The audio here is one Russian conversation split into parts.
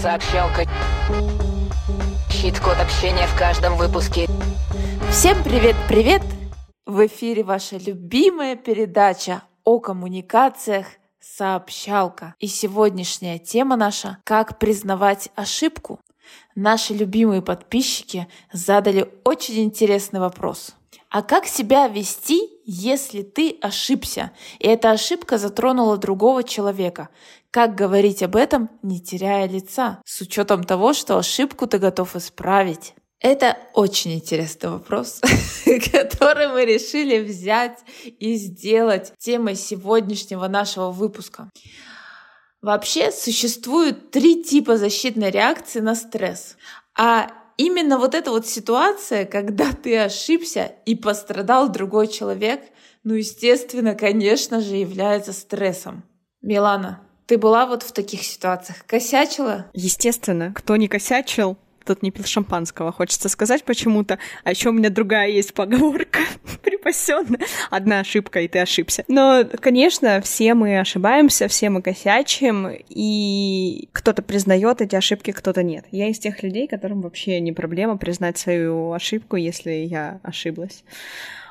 Сообщалка. Щит-код общения в каждом выпуске. Всем привет-привет! В эфире ваша любимая передача о коммуникациях «Сообщалка». И сегодняшняя тема наша – «Как признавать ошибку». Наши любимые подписчики задали очень интересный вопрос. А как себя вести, если ты ошибся, и эта ошибка затронула другого человека? Как говорить об этом, не теряя лица, с учетом того, что ошибку ты готов исправить? Это очень интересный вопрос, который мы решили взять и сделать темой сегодняшнего нашего выпуска. Вообще существует три типа защитной реакции на стресс. А именно вот эта вот ситуация, когда ты ошибся и пострадал другой человек, ну, естественно, конечно же, является стрессом. Милана, ты была вот в таких ситуациях? Косячила? Естественно, кто не косячил, тот не пил шампанского, хочется сказать почему-то. А еще у меня другая есть поговорка припасенная. Одна ошибка, и ты ошибся. Но, конечно, все мы ошибаемся, все мы косячим, и кто-то признает эти ошибки, кто-то нет. Я из тех людей, которым вообще не проблема признать свою ошибку, если я ошиблась.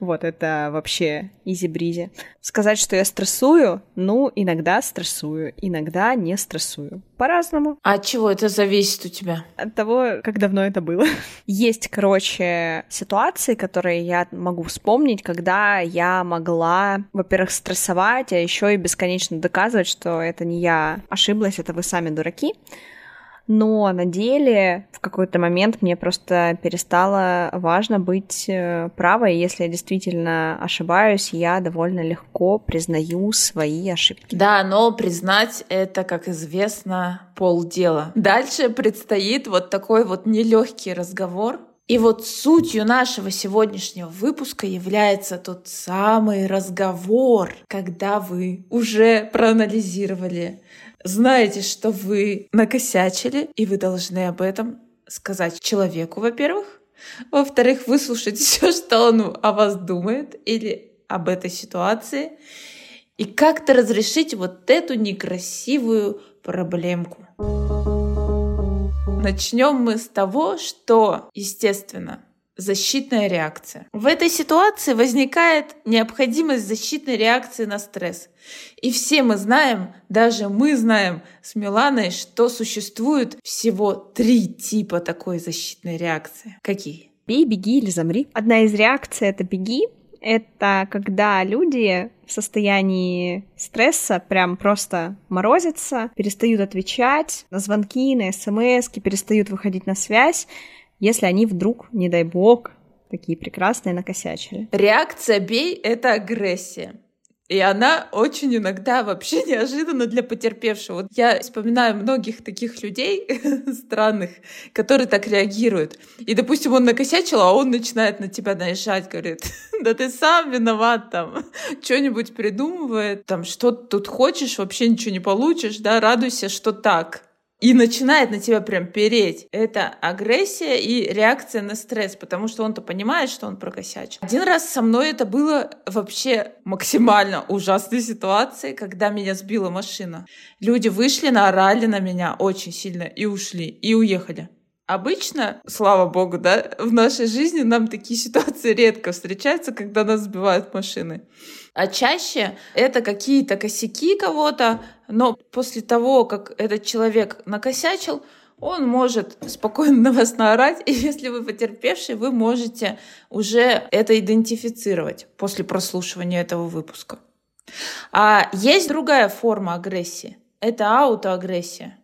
Вот это вообще изи-бризи. Сказать, что я стрессую, ну, иногда стрессую, иногда не стрессую. По-разному. А от чего это зависит у тебя? От того, как давно это было. Есть, короче, ситуации, которые я могу вспомнить, когда я могла, во-первых, стрессовать, а еще и бесконечно доказывать, что это не я ошиблась, это вы сами дураки но на деле в какой-то момент мне просто перестало важно быть э, правой. Если я действительно ошибаюсь, я довольно легко признаю свои ошибки. Да, но признать это, как известно, полдела. Дальше предстоит вот такой вот нелегкий разговор, и вот сутью нашего сегодняшнего выпуска является тот самый разговор, когда вы уже проанализировали знаете, что вы накосячили, и вы должны об этом сказать человеку, во-первых. Во-вторых, выслушать все, что он о вас думает или об этой ситуации. И как-то разрешить вот эту некрасивую проблемку. Начнем мы с того, что, естественно, защитная реакция. В этой ситуации возникает необходимость защитной реакции на стресс. И все мы знаем, даже мы знаем с Миланой, что существует всего три типа такой защитной реакции. Какие? Бей, беги или замри. Одна из реакций — это беги, это когда люди в состоянии стресса прям просто морозятся, перестают отвечать на звонки, на смс, перестают выходить на связь, если они вдруг, не дай бог, такие прекрасные накосячили. Реакция «бей» — это агрессия. И она очень иногда вообще неожиданно для потерпевшего. Вот я вспоминаю многих таких людей странных, которые так реагируют. И, допустим, он накосячил, а он начинает на тебя наезжать, говорит, да ты сам виноват там, что-нибудь придумывает, там, что тут хочешь, вообще ничего не получишь, да, радуйся, что так и начинает на тебя прям переть. Это агрессия и реакция на стресс, потому что он-то понимает, что он прокосячил. Один раз со мной это было вообще максимально ужасной ситуацией, когда меня сбила машина. Люди вышли, наорали на меня очень сильно и ушли, и уехали. Обычно, слава богу, да, в нашей жизни нам такие ситуации редко встречаются, когда нас сбивают машины. А чаще это какие-то косяки кого-то, но после того, как этот человек накосячил, он может спокойно на вас наорать, и если вы потерпевший, вы можете уже это идентифицировать после прослушивания этого выпуска. А есть другая форма агрессии. Это аутоагрессия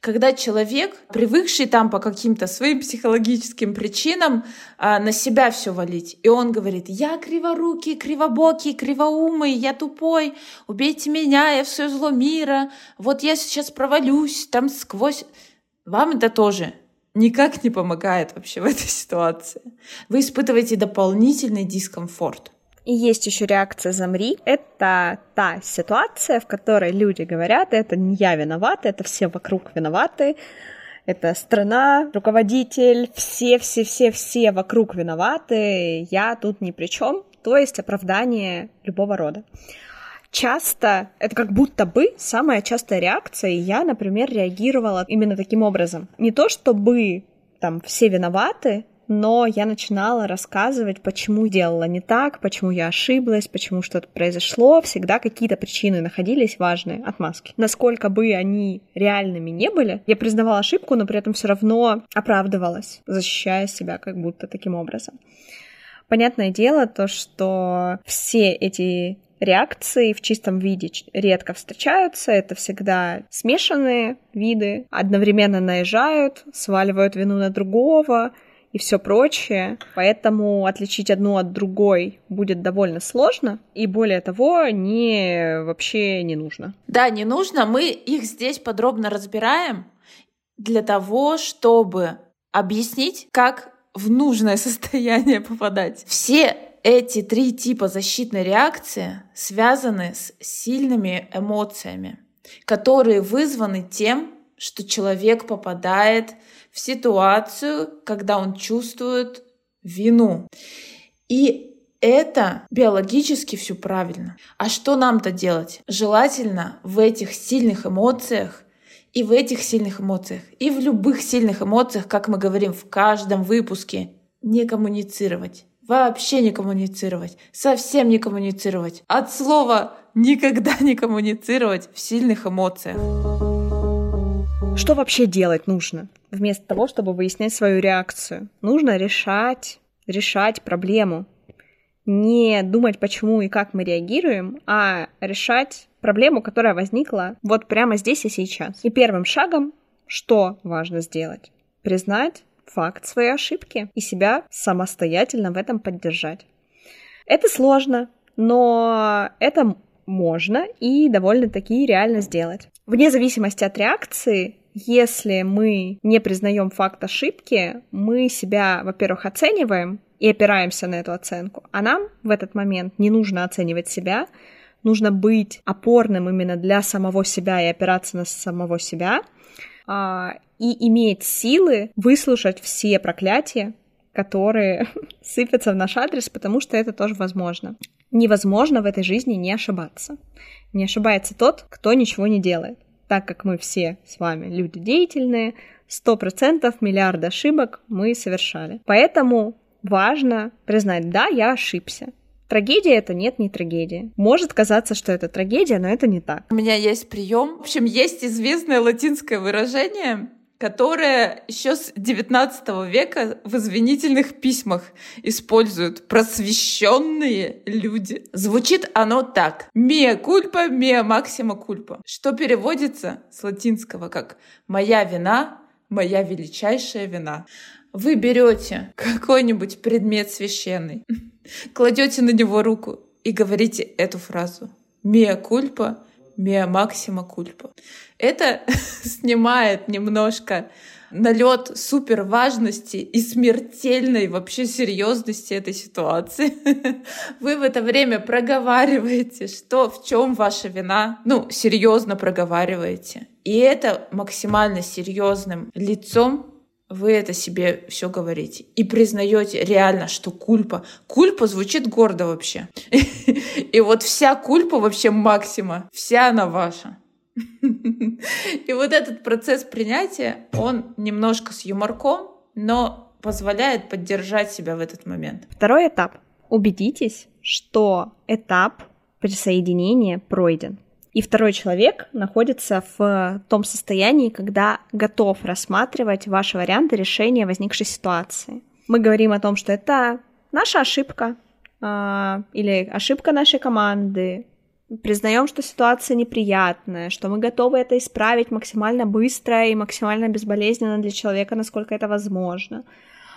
когда человек, привыкший там по каким-то своим психологическим причинам а, на себя все валить, и он говорит, я криворукий, кривобокий, кривоумый, я тупой, убейте меня, я все зло мира, вот я сейчас провалюсь там сквозь... Вам это тоже никак не помогает вообще в этой ситуации. Вы испытываете дополнительный дискомфорт. И есть еще реакция «замри». Это та ситуация, в которой люди говорят, это не я виноват, это все вокруг виноваты, это страна, руководитель, все-все-все-все вокруг виноваты, я тут ни при чем, то есть оправдание любого рода. часто, это как будто бы самая частая реакция, и я, например, реагировала именно таким образом. Не то, чтобы там все виноваты, но я начинала рассказывать, почему делала не так, почему я ошиблась, почему что-то произошло. Всегда какие-то причины находились важные, отмазки. Насколько бы они реальными не были, я признавала ошибку, но при этом все равно оправдывалась, защищая себя как будто таким образом. Понятное дело то, что все эти реакции в чистом виде редко встречаются. Это всегда смешанные виды, одновременно наезжают, сваливают вину на другого, и все прочее. Поэтому отличить одну от другой будет довольно сложно. И более того, не вообще не нужно. Да, не нужно. Мы их здесь подробно разбираем для того, чтобы объяснить, как в нужное состояние попадать. Все эти три типа защитной реакции связаны с сильными эмоциями, которые вызваны тем, что человек попадает в ситуацию, когда он чувствует вину. И это биологически все правильно. А что нам-то делать? Желательно в этих сильных эмоциях и в этих сильных эмоциях, и в любых сильных эмоциях, как мы говорим в каждом выпуске, не коммуницировать. Вообще не коммуницировать. Совсем не коммуницировать. От слова никогда не коммуницировать в сильных эмоциях. Что вообще делать нужно? Вместо того, чтобы выяснять свою реакцию. Нужно решать, решать проблему. Не думать, почему и как мы реагируем, а решать проблему, которая возникла вот прямо здесь и сейчас. И первым шагом, что важно сделать? Признать факт своей ошибки и себя самостоятельно в этом поддержать. Это сложно, но это можно и довольно-таки реально сделать. Вне зависимости от реакции, если мы не признаем факт ошибки, мы себя, во-первых, оцениваем и опираемся на эту оценку, а нам в этот момент не нужно оценивать себя, нужно быть опорным именно для самого себя и опираться на самого себя, а, и иметь силы выслушать все проклятия, которые сыпятся в наш адрес, потому что это тоже возможно. Невозможно в этой жизни не ошибаться. Не ошибается тот, кто ничего не делает так как мы все с вами люди деятельные, сто процентов миллиард ошибок мы совершали. Поэтому важно признать, да, я ошибся. Трагедия это нет, не трагедия. Может казаться, что это трагедия, но это не так. У меня есть прием. В общем, есть известное латинское выражение которое еще с XIX века в извинительных письмах используют просвещенные люди. Звучит оно так. «Мия кульпа, мия максима кульпа», что переводится с латинского как «моя вина, моя величайшая вина». Вы берете какой-нибудь предмет священный, кладете на него руку и говорите эту фразу «Мия кульпа, мия максима кульпа». Это снимает немножко налет супер важности и смертельной вообще серьезности этой ситуации. Вы в это время проговариваете, что в чем ваша вина, ну, серьезно проговариваете. И это максимально серьезным лицом вы это себе все говорите и признаете реально, что кульпа. Кульпа звучит гордо вообще. И вот вся кульпа вообще максима, вся она ваша. И вот этот процесс принятия, он немножко с юморком, но позволяет поддержать себя в этот момент. Второй этап. Убедитесь, что этап присоединения пройден. И второй человек находится в том состоянии, когда готов рассматривать ваши варианты решения возникшей ситуации. Мы говорим о том, что это наша ошибка, а, или ошибка нашей команды, признаем, что ситуация неприятная, что мы готовы это исправить максимально быстро и максимально безболезненно для человека, насколько это возможно.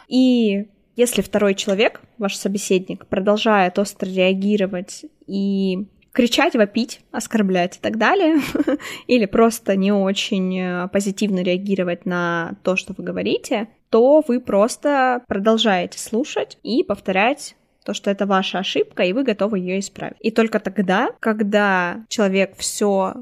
И если второй человек, ваш собеседник, продолжает остро реагировать и кричать, вопить, оскорблять и так далее, или просто не очень э, позитивно реагировать на то, что вы говорите, то вы просто продолжаете слушать и повторять то, что это ваша ошибка, и вы готовы ее исправить. И только тогда, когда человек все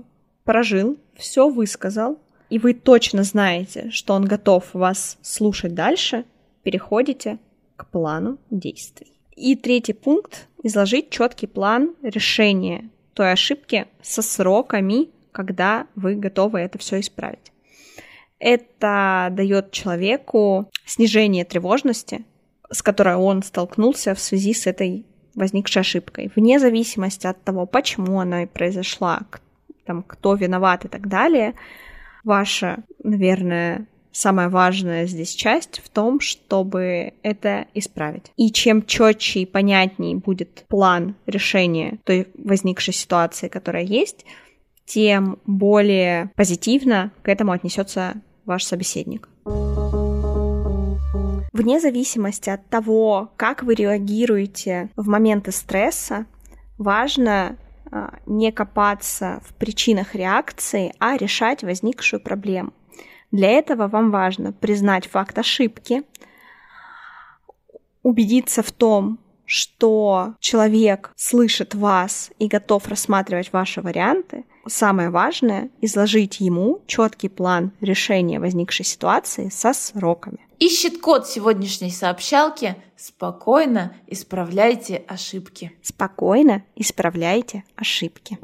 прожил, все высказал, и вы точно знаете, что он готов вас слушать дальше, переходите к плану действий. И третий пункт — изложить четкий план решения той ошибки со сроками, когда вы готовы это все исправить. Это дает человеку снижение тревожности, с которой он столкнулся в связи с этой возникшей ошибкой, вне зависимости от того, почему она произошла, там, кто виноват и так далее. Ваша, наверное, самая важная здесь часть в том, чтобы это исправить. И чем четче и понятнее будет план решения той возникшей ситуации, которая есть, тем более позитивно к этому отнесется ваш собеседник. Вне зависимости от того, как вы реагируете в моменты стресса, важно а, не копаться в причинах реакции, а решать возникшую проблему. Для этого вам важно признать факт ошибки, убедиться в том, что человек слышит вас и готов рассматривать ваши варианты, самое важное — изложить ему четкий план решения возникшей ситуации со сроками. Ищет код сегодняшней сообщалки. Спокойно исправляйте ошибки. Спокойно исправляйте ошибки.